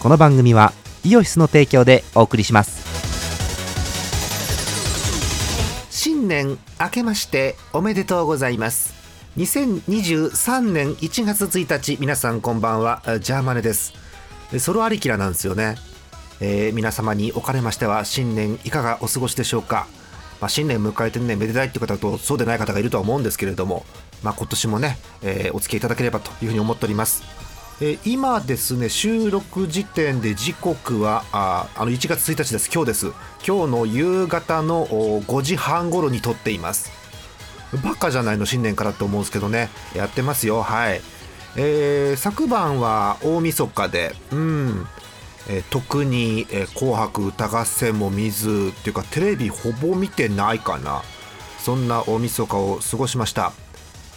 この番組はイオシスの提供でお送りします。新年明けましておめでとうございます。2023年1月1日皆さんこんばんは。ジャーマネです。ソロアリキラなんですよね、えー、皆様におかれましては新年いかがお過ごしでしょうか。まあ、新年迎えてねめでたいっていう方とそうでない方がいるとは思うんですけれども、まあ、今年もね、えー、お付き合いいただければというふうに思っております。え、今ですね収録時点で時刻はああの1月1日です。今日です。今日の夕方の5時半頃に撮っています。バカじゃないの新年からって思うんですけどね。やってますよ。はい。えー、昨晩は大晦日でうん。えー、特に、えー、紅白歌合戦も見ずっていうかテレビほぼ見てないかな。そんな大晦日を過ごしました。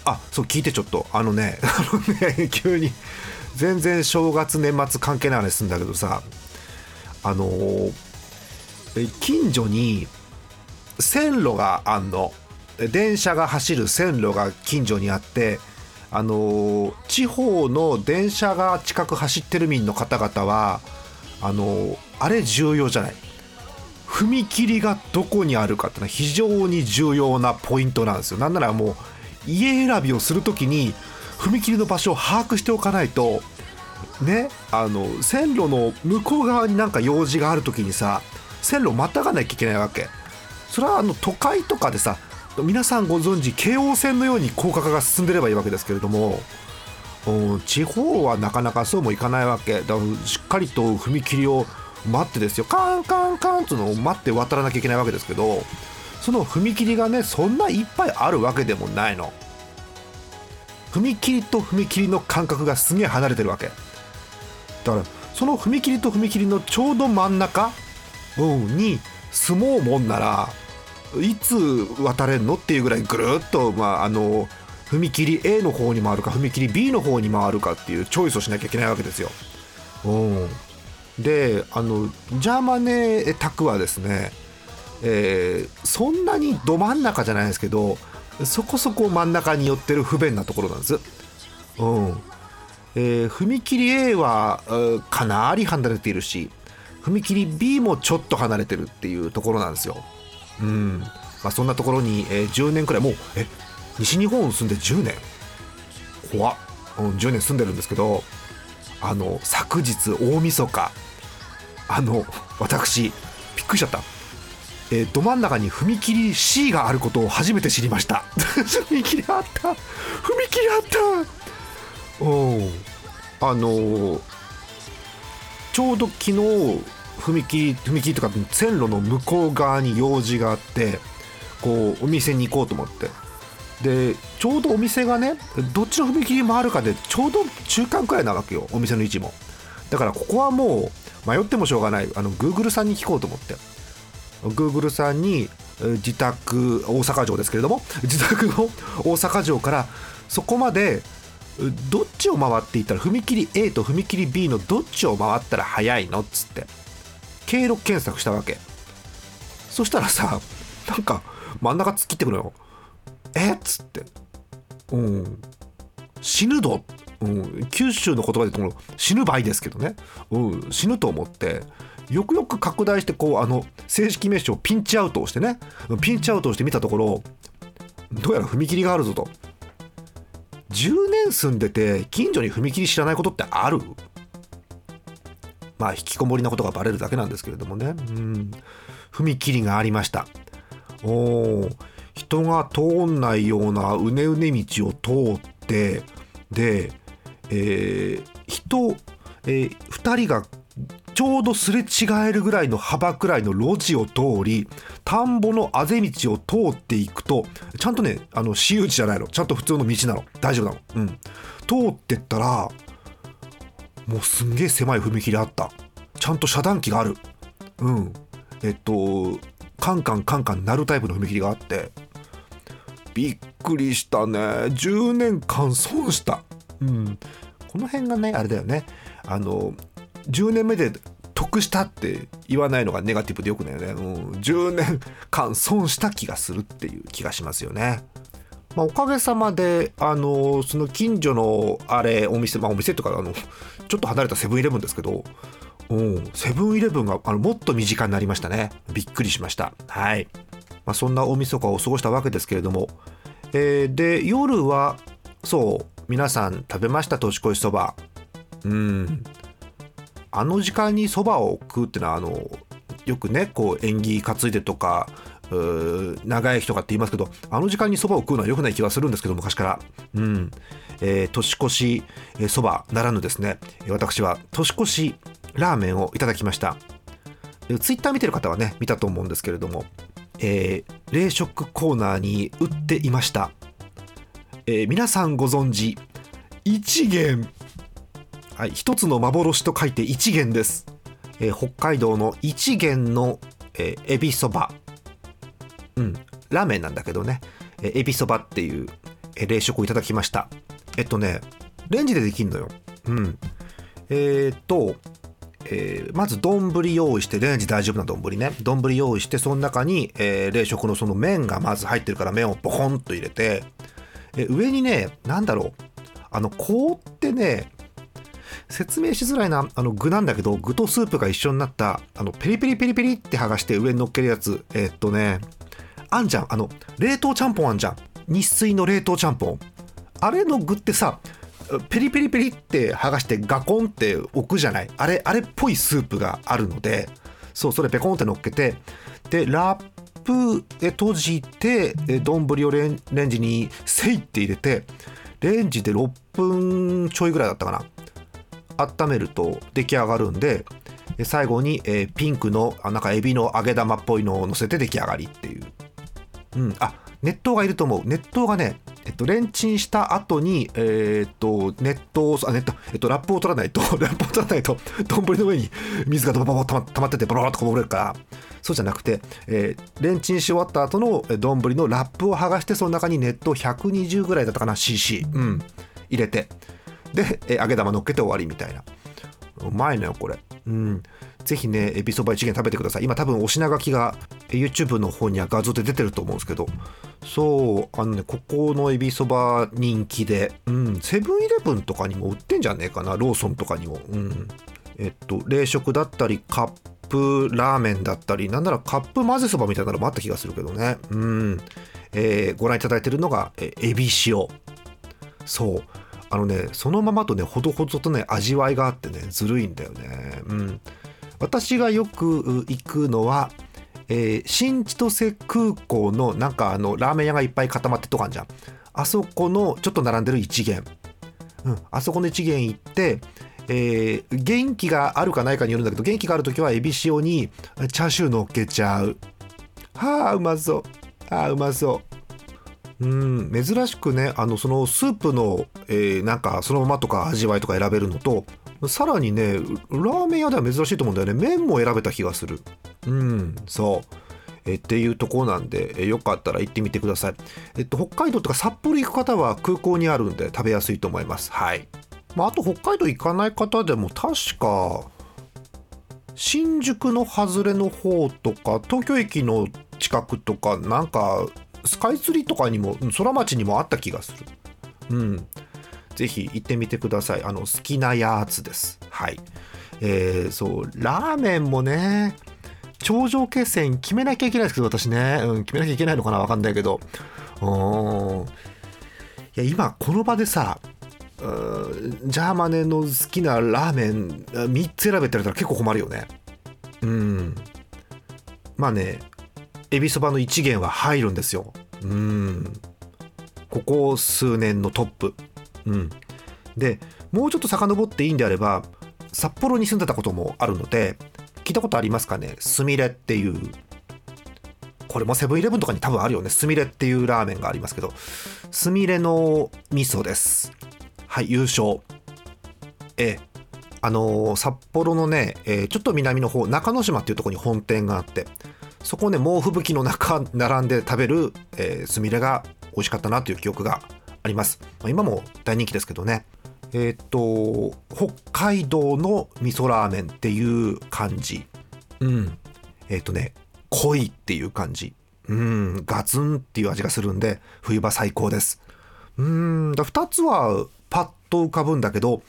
あそう聞いてちょっと。あのね あのね急に全然正月年末関係ない話するんだけどさあのー、近所に線路があんの。電車が走る線路が近所にあってあのー、地方の電車が近く走ってる民の方々はあのー、あれ重要じゃない。踏切がどこにあるかってのは非常に重要なポイントなんですよ。なんならもう家選びをする時に踏切の場所を把握しておかないとねあの線路の向こう側になんか用事がある時にさ線路をまたがなきゃいけないわけ。それはあの都会とかでさ皆さんご存知京王線のように高架化が進んでればいいわけですけれども地方はなかなかそうもいかないわけ。だからしっかりと踏切を待ってですよ。カンカンカンってのを待って渡らなきゃいけないわけですけどその踏切がねそんないっぱいあるわけでもないの。踏切と踏切の間隔がすげえ離れてるわけだからその踏切と踏切のちょうど真ん中、うん、に住もうもんならいつ渡れんのっていうぐらいぐるっと、まあ、あの踏切 A の方に回るか踏切 B の方に回るかっていうチョイスをしなきゃいけないわけですよ。うん、であのジャーマネータクはですね、えー、そんなにど真ん中じゃないですけどそこそこ真ん中に寄ってる不便なところなんです。うん。えー、踏切 A はかなり離れているし踏切 B もちょっと離れてるっていうところなんですよ。うん。まあ、そんなところに、えー、10年くらいもうえ西日本住んで10年？怖っ、うん、10年住んでるんですけどあの昨日大晦日あの私びっくりしちゃった。えー、ど真ん中に踏切 C があることを初めて知りました。踏切あった。踏切あった。う。んあのー、ちょうど昨日踏切踏切とか線路の向こう側に用事があってこうお店に行こうと思って。でちょうどお店がねどっちの踏切回るかでちょうど中間くらいなわけよお店の位置も。だからここはもう迷ってもしょうがないあの Google さんに聞こうと思って。Google さんに自宅大阪城ですけれども 自宅の大阪城からそこまでどっちを回っていったら踏切 A と踏切 B のどっちを回ったら早いのっつって経路検索したわけ。そしたらさなんか真ん中突っ切ってくるよ。え？っつって。うん。死ぬど、うん、九州の言葉でこの死ぬ場合ですけどね、うん、死ぬと思って。よくよく拡大してこうあの正式名称ピンチアウトをしてね。ピンチアウトをして見たところどうやら踏切があるぞと。10年住んでて近所に踏切知らないことってある？まあ引きこもりなことがバレるだけなんですけれどもね。うん。踏切がありました。お人が通んないようなうねうね道を通ってで、えー、人、えー、2人がちょうどすれ違えるぐらいの幅くらいの路地を通り田んぼのあぜ道を通っていくとちゃんとねあの私有地じゃないの。ちゃんと普通の道なの。大丈夫なの。うん。通ってったらもうすんげえ狭い踏切あった。ちゃんと遮断機がある。うん。えっとカンカンカンカン鳴るタイプの踏切があってびっくりしたね。10年間損した。うん。この辺がねあれだよね。あの10年目で得したって言わないのがネガティブでよくないよね、う、10年間損した気がするっていう気がしますよね。まあ、おかげさまで、あのその近所のあれお店、まあ、お店とかあのちょっと離れたセブンイレブンですけどセブンイレブンがあのもっと身近になりましたね。びっくりしました。はい、まあ、そんな大晦日を過ごしたわけですけれども、えーで夜はそう皆さん食べました年越しそば。うん。あの時間にそばを食うっていうのはあのよくねこう縁起担いでとか長生きとかって言いますけどあの時間にそばを食うのは良くない気がするんですけど昔から。うん、えー年越しえーそば、ならぬですね。私は年越しラーメンをいただきました。ツイッター見てる方はね見たと思うんですけれども、えー冷食コーナーに売っていました、えー皆さんご存知一元はい、一つの幻と書いて一元です、えー北海道の一元の、えーエビそば。うんラーメンなんだけどね、えーエビそばっていう、えー冷食をいただきました。えっとねレンジでできんのよ。うん。えーっとえーまず丼用意してレンジ大丈夫な丼ね。丼用意してその中に、えー冷食のその麺がまず入ってるから麺をボコンと入れて、えー上にねなんだろう。あの凍ってね説明しづらいなあの具なんだけど具とスープが一緒になったあのペリペリペリペリって剥がして上に乗っけるやつ。えーっとねあんじゃん。あの冷凍ちゃんぽんあんじゃん。日水の冷凍ちゃんぽん。あれの具ってさペリペリペリって剥がしてガコンって置くじゃない。あれあれっぽいスープがあるのでそうそれペコンって乗っけてでラップで閉じて丼をレンレンジにせいって入れてレンジで6分ちょいぐらいだったかな。温めると出来上がるんで最後に、えーピンクのあなんかエビの揚げ玉っぽいのを乗せて出来上がりっていう。うん、あ熱湯がいると思う。熱湯がねえっとレンチンした後にえーっと熱湯をあ熱湯えっとラップを取らないと ラップを取らないと丼の上に水がドバババたま溜まっててボロッとこぼれるからそうじゃなくて、えーレンチンし終わった後の丼のラップを剥がしてその中に熱湯120ぐらいだったかな cc うん入れてで、え揚げ玉乗っけて終わりみたいな。うまいのよこれ。うん。ぜひねエビそば一元食べてください。今多分お品書きが YouTube の方には画像で出てると思うんですけど。そうあのねここのエビそば人気で。うん。セブンイレブンとかにも売ってんじゃねえかな。ローソンとかにも。うん。えっと冷食だったりカップラーメンだったりなんならカップ混ぜそばみたいなのもあった気がするけどね。うん、えーご覧いただいてるのがえエビ塩。そう。あのねそのままとねほどほどとね味わいがあってねずるいんだよね。うん。私がよく行くのは、えー新千歳空港のなんかあのラーメン屋がいっぱい固まってとこあんじゃん。あそこのちょっと並んでる一元。うん。あそこの一元行ってえー元気があるかないかによるんだけど元気がある時はエビ塩にチャーシュー乗っけちゃう。はあうまそう。あうまそう。うん珍しくねあのそのスープの、えーなんかそのままとか味わいとか選べるのとさらにねラーメン屋では珍しいと思うんだよね。麺も選べた気がする。うんそう。えっていうとこなんでえよかったら行ってみてください。えっと北海道とか札幌行く方は空港にあるんで食べやすいと思います。はい、まあ、あと北海道行かない方でも確か新宿の外れの方とか東京駅の近くとかなんかスカイツリーとかにも空町にもあった気がする。うん。ぜひ行ってみてください。あの好きなやつです。はい。えー、そうラーメンもね頂上決戦決めなきゃいけないですけど私ね、うん、決めなきゃいけないのかなわかんないけど。うん。いや今この場でさジャーマネの好きなラーメン3つ選べって言われたら結構困るよね。うん。まあねエビそばの一元は入るんですよ。うん。ここ数年のトップ。うん。でもうちょっと遡っていいんであれば札幌に住んでたこともあるので聞いたことありますかね？すみれっていう。これもセブンイレブンとかに多分あるよね。すみれっていうラーメンがありますけどすみれの味噌です。はい優勝。えあのー札幌のね、えーちょっと南の方中之島っていうところに本店があってそこね猛吹雪の中並んで食べるえーすみれが美味しかったなという記憶があります、今も大人気ですけどね。えーっと北海道の味噌ラーメンっていう感じ。うん。えーっとね濃いっていう感じ。うん。ガツンっていう味がするんで冬場最高です。うん。2つはパッと浮かぶんだけど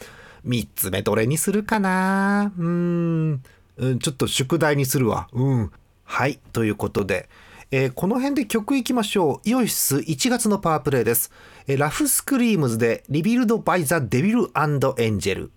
3つ目どれにするかな。うんちょっと宿題にするわ。うん。はいということで、えーこの辺で曲いきましょう。 IOSYS 1月のパワープレイです、えー Rough Screams で Rebuild by the Devil Angel。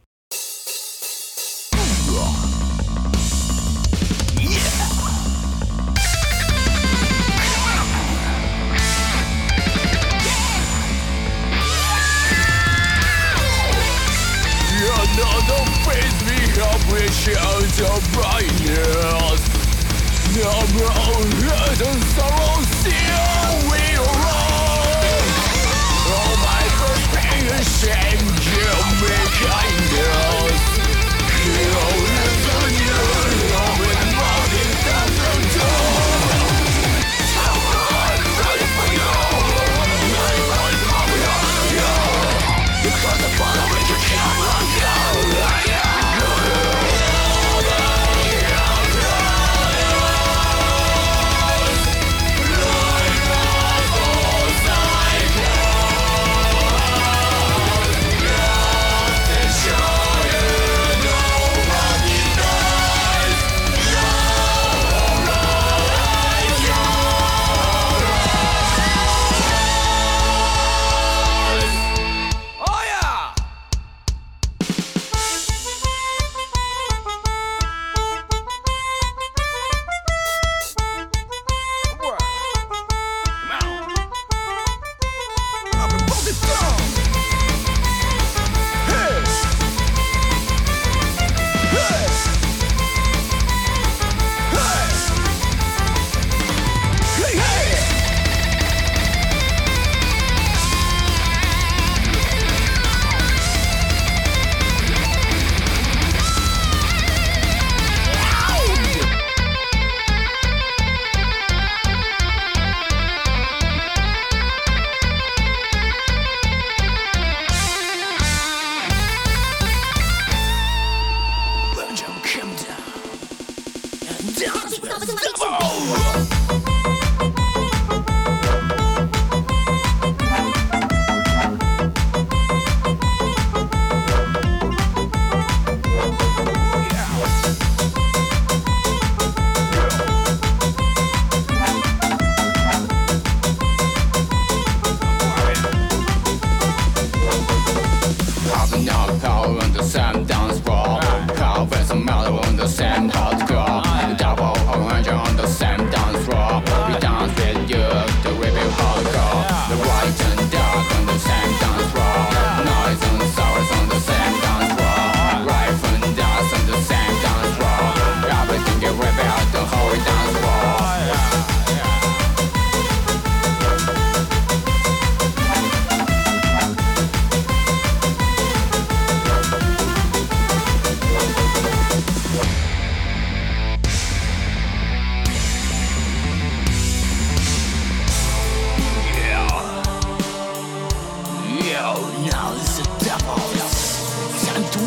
Time to.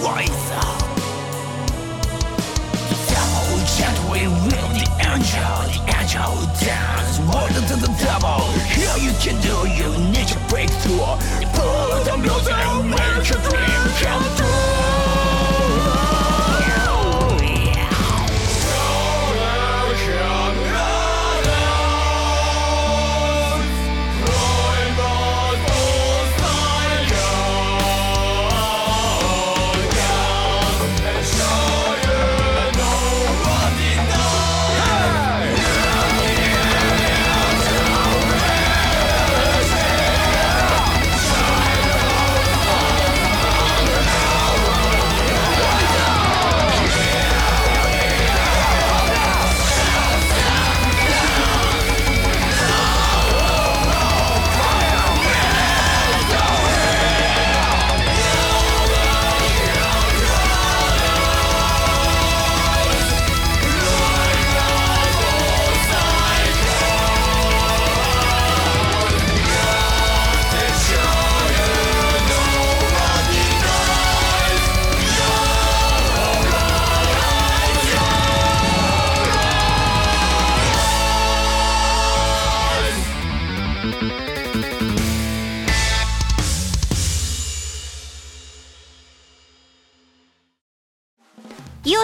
The devil we will the angel. The angel dance. Word to the devil. Here you can do. You need to break through. Pull the music and make your dream come true.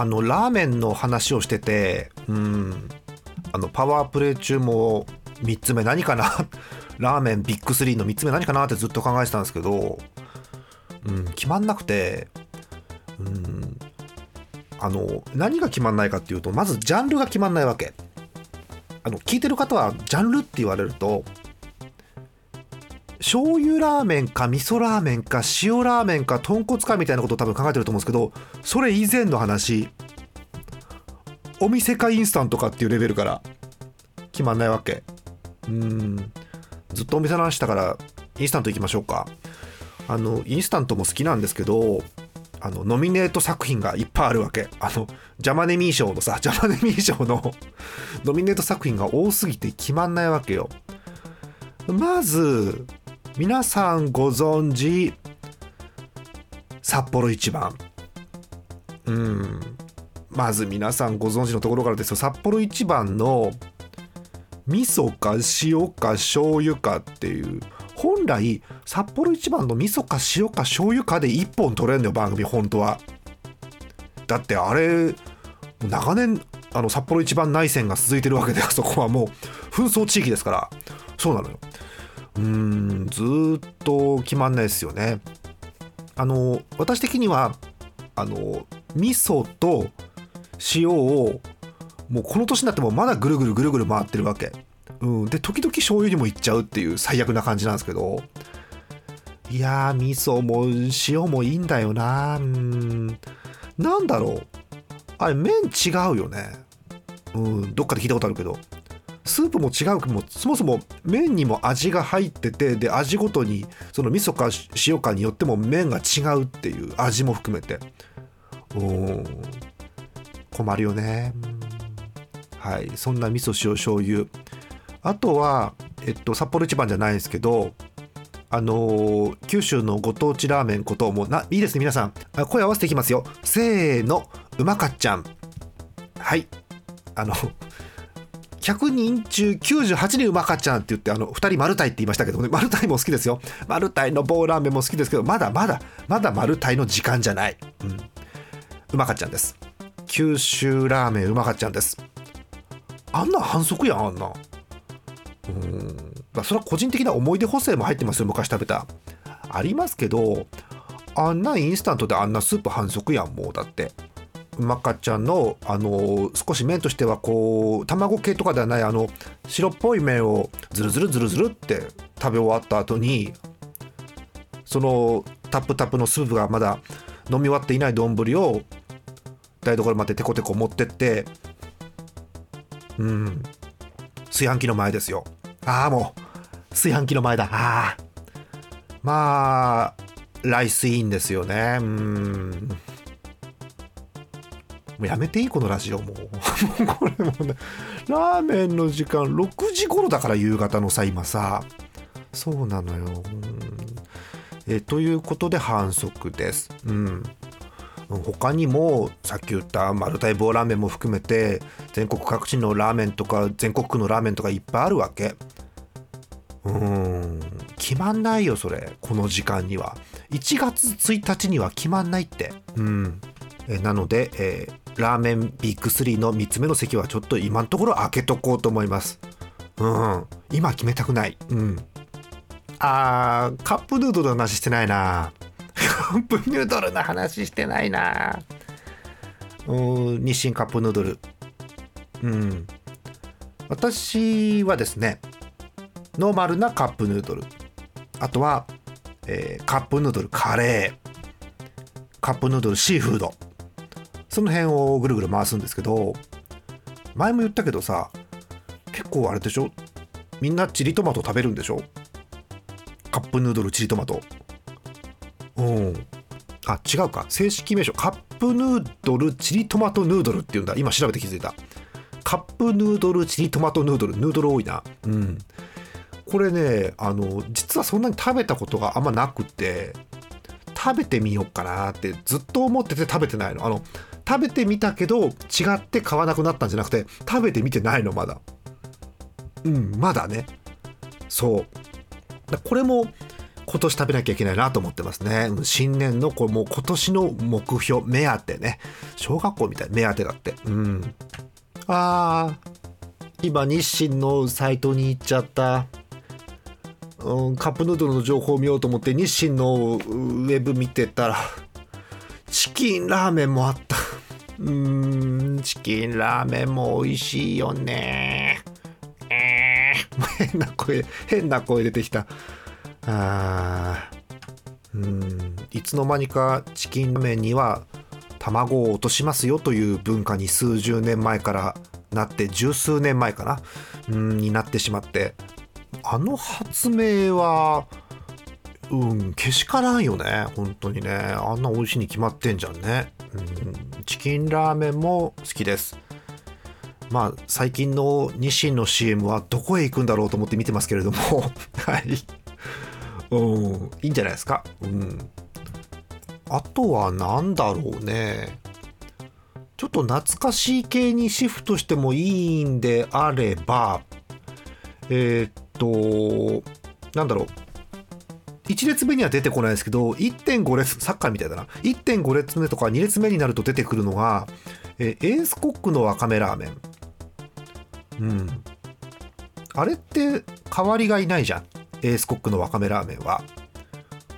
あのラーメンの話をしててうん。あのパワープレイ中も3つ目何かな？ラーメンビッグ3の3つ目何かなってずっと考えてたんですけど、うん、決まんなくて、うん、あの何が決まんないかっていうとまずジャンルが決まんないわけ。あの聞いてる方はジャンルって言われると醤油ラーメンか味噌ラーメンか塩ラーメンか豚骨かみたいなことを多分考えてると思うんですけどそれ以前の話お店かインスタントかっていうレベルから決まんないわけ。うん。ずっとお店の話したからインスタント行きましょうか。あのインスタントも好きなんですけどあのノミネート作品がいっぱいあるわけ。あのジャマネミー賞のさジャマネミー賞のノミネート作品が多すぎて決まんないわけよ。まず皆さんご存知札幌一番。うん。まず皆さんご存知のところからですよ。札幌一番の味噌か塩か醤油かっていう。本来札幌一番の味噌か塩か醤油かで1本取れんのよ番組本当は。だってあれ長年あの札幌一番内戦が続いてるわけであそこはもう紛争地域ですから。そうなのよ。うーんずっと決まんないですよね。あの私的にはあの味噌と塩をもうこの年になってもまだぐるぐるぐるぐる回ってるわけ。うん、で時々醤油にもいっちゃうっていう最悪な感じなんですけど。いやー味噌も塩もいいんだよな。うんなんだろう。あれ麺違うよね。うんどっかで聞いたことあるけど。スープも違うけどもそもそも麺にも味が入っててで味ごとにその味噌か塩かによっても麺が違うっていう味も含めて。うん困るよね。はい。そんな味噌塩醤油。あとは、えっと、札幌一番じゃないですけど、あのー、九州のご当地ラーメンこともないいですね皆さん。声合わせていきますよ。せーのうまかっちゃん。はい。あの100人中98人うまかっちゃんって言ってあの2人マルタイって言いましたけどね。マルタイも好きですよ。マルタイの棒ラーメンも好きですけどまだまだまだマルタイの時間じゃない、うん、うまかっちゃんです。九州ラーメンうまかっちゃんです。あんな反則やんあんな。うん。まあ、それは個人的な思い出補正も入ってますよ昔食べた。ありますけどあんなインスタントであんなスープ反則やんもうだって。うまかちゃんのあの少し麺としてはこう卵系とかではないあの白っぽい麺をズルズルズルズルって食べ終わった後にそのタップタップのスープがまだ飲み終わっていない丼を台所までテコテコ持ってってうん。炊飯器の前ですよ。ああもう。炊飯器の前だ。ああまあライスいいんですよね。うん。もうやめていいこのラジオもう。これもねラーメンの時間6時頃だから夕方のさ今さ。そうなのよ。うん。えということで反則です。うん。他にもさっき言ったマルタイ棒ラーメンも含めて全国各地のラーメンとか全国区のラーメンとかいっぱいあるわけ。うん。決まんないよそれ。この時間には。1月1日には決まんないって。うん。えなので、えー、ラーメンビッグ3の3つ目の席はちょっと今のところ開けとこうと思います。うん。今決めたくない。うん。あーカップヌードルの話してないな。カップヌードルの話してないな。うん日清カップヌードル。うん。私はですねノーマルなカップヌードル。あとは、えー、カップヌードルカレー。カップヌードルシーフード。その辺をぐるぐる回すんですけど前も言ったけどさ結構あれでしょ？みんなチリトマト食べるんでしょ？カップヌードルチリトマト。うん。あ違うか。正式名称。カップヌードルチリトマトヌードルっていうんだ。今調べて気づいた。カップヌードルチリトマトヌードル。ヌードル多いな。うん。これねあの実はそんなに食べたことがあんまなくて食べてみようかなってずっと思ってて食べてないの。あの食べてみたけど違って買わなくなったんじゃなくて食べてみてないのまだ。うんまだね。そう。これも今年食べなきゃいけないなと思ってますね。新年のこれもう今年の目標目当てね。小学校みたい目当てだって。うん。あー今日清のサイトに行っちゃった。うん、カップヌードルの情報を見ようと思って日清のウェブ見てたらチキンラーメンもあっうんチキンラーメンも美味しいよね。えー、変な声変な声出てきた。あうんいつの間にかチキンラーメンには卵を落としますよという文化に数十年前からなって十数年前かなうんになってしまってあの発明はうんけしからんよね。本当にね。あんな美味しいに決まってんじゃんね、うん、チキンラーメンも好きです。まあ最近の日清の CM はどこへ行くんだろうと思って見てますけれども。はい。うん。いいんじゃないですか。うん。あとは何だろうね。ちょっと懐かしい系にシフトしてもいいんであればえーっとなんだろう。1列目には出てこないですけど1.5列サッカーみたいだな。1.5列目とか2列目になると出てくるのが、えエースコックのわかめラーメン。うん。あれって代わりがいないじゃん。エースコックのわかめラーメンは。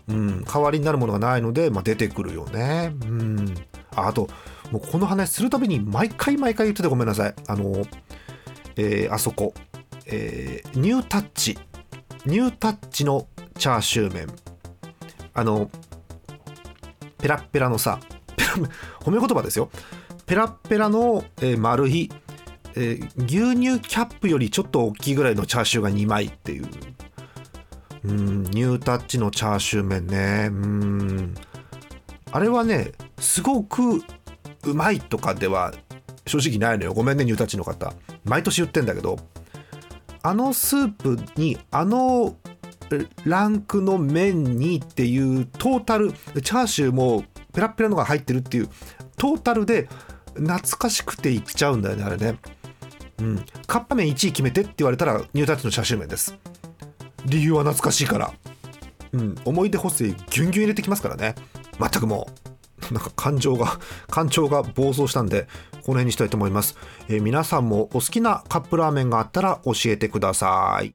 うん。代わりになるものがないので、まあ、出てくるよね。うん。ああともうこの話するたびに毎回毎回言っててごめんなさい。あのえーあそこ。えーニュータッチ。ニュータッチのチャーシュー麺。あのペラッペラのさ 褒め言葉ですよ。ペラッペラの、えー丸い、えー牛乳キャップよりちょっと大きいぐらいのチャーシューが2枚っていう。うんニュータッチのチャーシュー麺ね。うん。あれはねすごくうまいとかでは正直ないのよ。ごめんねニュータッチの方。毎年言ってんだけどあのスープにあのランクの麺にっていうトータルチャーシューもペラペラのが入ってるっていうトータルで懐かしくていっちゃうんだよねあれね。うん。カッパ麺1位決めてって言われたらニュータッチのチャーシュー麺です。理由は懐かしいから。うん。思い出補正ギュンギュン入れてきますからね。全くもうなんか感情が感情が暴走したんでこの辺にしたいと思います、えー皆さんもお好きなカップラーメンがあったら教えてください。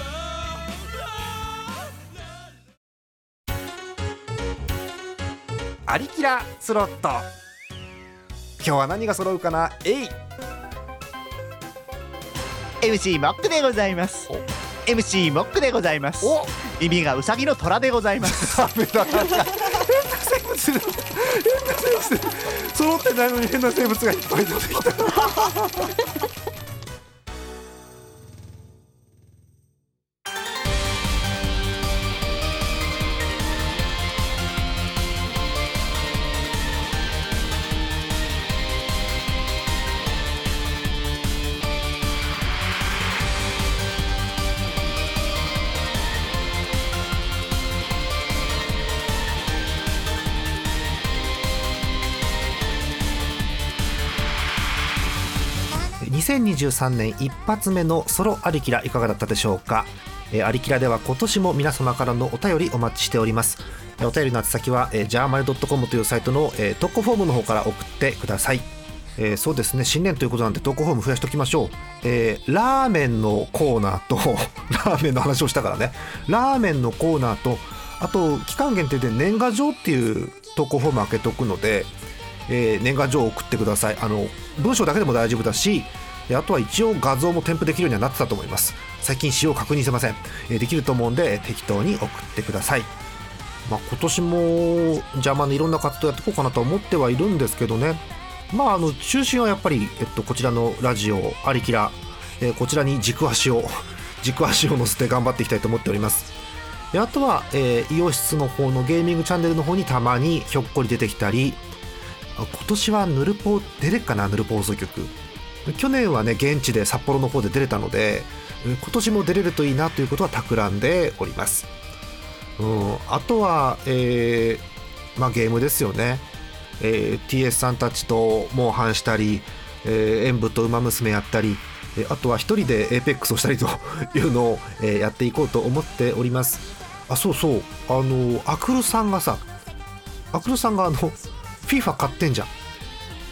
アリキラスロット。今日は何が揃うかな？えい。MC モックでございます。お。MC モックでございます。お。耳がウサギの虎でございます。ダメだ。なんか変な生物変な生物。揃ってないのに変な生物がいっぱい出てきた2023年一発目のソロアリキラいかがだったでしょうか？えーアリキラでは今年も皆様からのお便りお待ちしております。お便りの宛先は、えー、ジャーマルドットコムというサイトの、えー投稿フォームの方から送ってください。えーそうですね。新年ということなんで投稿フォーム増やしておきましょう、えーラーメンのコーナーと ラーメンの話をしたからね。ラーメンのコーナーとあと期間限定で年賀状っていう投稿フォーム開けておくので、えー年賀状を送ってください。あの文章だけでも大丈夫だしえあとは一応画像も添付できるようにはなってたと思います。最近使用確認してません、えできると思うんで適当に送ってください。まあ、今年も邪魔でいろんな活動やっていこうかなと思ってはいるんですけどね。まああの中心はやっぱり、えっと、こちらのラジオ「アリキラ」えこちらに軸足を 軸足を乗せて頑張っていきたいと思っております。であとは、えーイオシスの方のゲーミングチャンネルの方にたまにひょっこり出てきたり。今年はヌルポ出れっかな？ヌルポ放送局去年はね現地で札幌の方で出れたので今年も出れるといいなということは企んでおります。うん、あとは、えーまあ、ゲームですよね、えー TS さんたちとモンハンしたり、えー、演舞と馬娘やったり、あとは一人で APEX をしたりと いうのを、えーやっていこうと思っております。あそうそう。あのアクルさんがさアクルさんがあの FIFA 買ってんじゃん。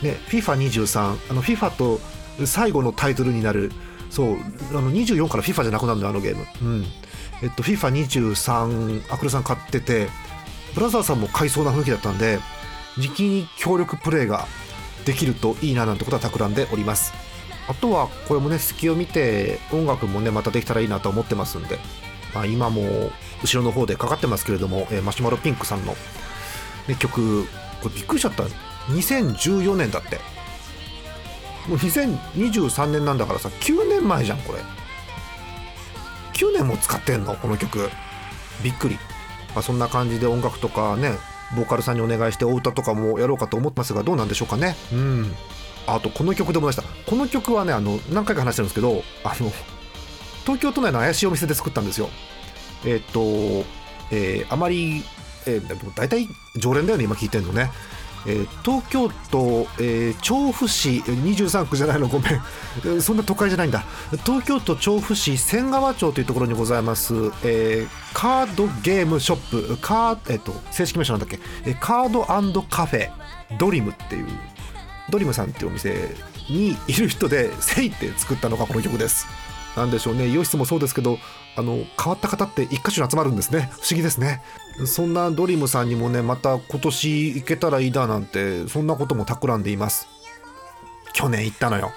ね FIFA23 あの FIFA と最後のタイトルになる。そうあの24から FIFA じゃなくなるんだよあのゲーム。うん。えっと FIFA23 アクルさん買っててブラザーさんも買いそうな雰囲気だったんで時期に協力プレイができるといいななんてことは企んでおります。あとはこれもね隙を見て音楽もねまたできたらいいなと思ってますんで、まあ、今も後ろの方でかかってますけれども、えーマシュマロピンクさんの、ね、曲これびっくりしちゃった。2014年だって。もう2023年なんだからさ9年前じゃんこれ。9年も使ってんの？この曲。びっくり、まあ、そんな感じで音楽とかねボーカルさんにお願いしてお歌とかもやろうかと思ってますがどうなんでしょうかね。うん。あとこの曲で思い出したこの曲はねあの何回か話してるんですけどあの東京都内の怪しいお店で作ったんですよ。えっ、と、えーあまり、えー、大体常連だよね今聞いてんのねえー東京都、えー調布市23区じゃないのごめん、そんな都会じゃないんだ。東京都調布市仙川町というところにございます、えーカードゲームショップ。カー、えー、と正式名称なんだっけ、カードカフェドリムっていうドリムさんっていうお店にいる人で「せい」って作ったのがこの曲です。なんでしょうね。イオシスもそうですけどあの変わった方って一箇所に集まるんですね。不思議ですね。そんなドリームさんにもねまた今年行けたらいいななんてそんなことも企んでいます。去年行ったのよ。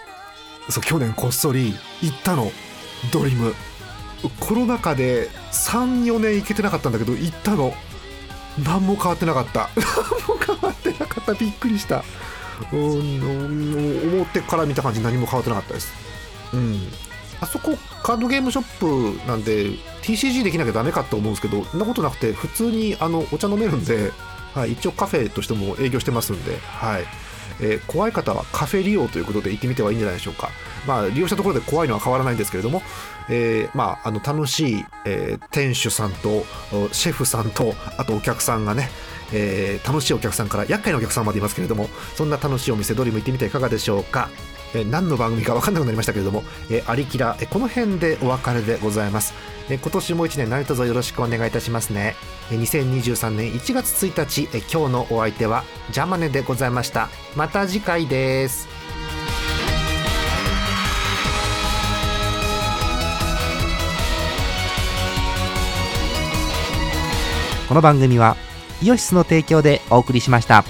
そう去年こっそり行ったの。ドリーム。コロナ禍で34年行けてなかったんだけど行ったの。何も変わってなかった。何も変わってなかった。びっくりした。うん思ってから見た感じ。何も変わってなかったです。うん。あそこカードゲームショップなんで TCG できなきゃダメかと思うんですけどそんなことなくて普通にあのお茶飲めるんで、はい、一応カフェとしても営業してますんで、はい。えー怖い方はカフェ利用ということで行ってみてはいいんじゃないでしょうか、まあ、利用したところで怖いのは変わらないんですけれども、えーまあ、あの楽しい、えー店主さんとシェフさんとあとお客さんがねえー楽しいお客さんから厄介なお客さんまでいますけれどもそんな楽しいお店ドリム行ってみてはいかがでしょうか、えー何の番組か分かんなくなりましたけれども、えー、アリキラ、えーこの辺でお別れでございます、えー今年も一年何卒よろしくお願いいたしますね、えー2023年1月1日、えー今日のお相手はジャマネでございました。また次回です。この番組はイオシスの提供でお送りしました。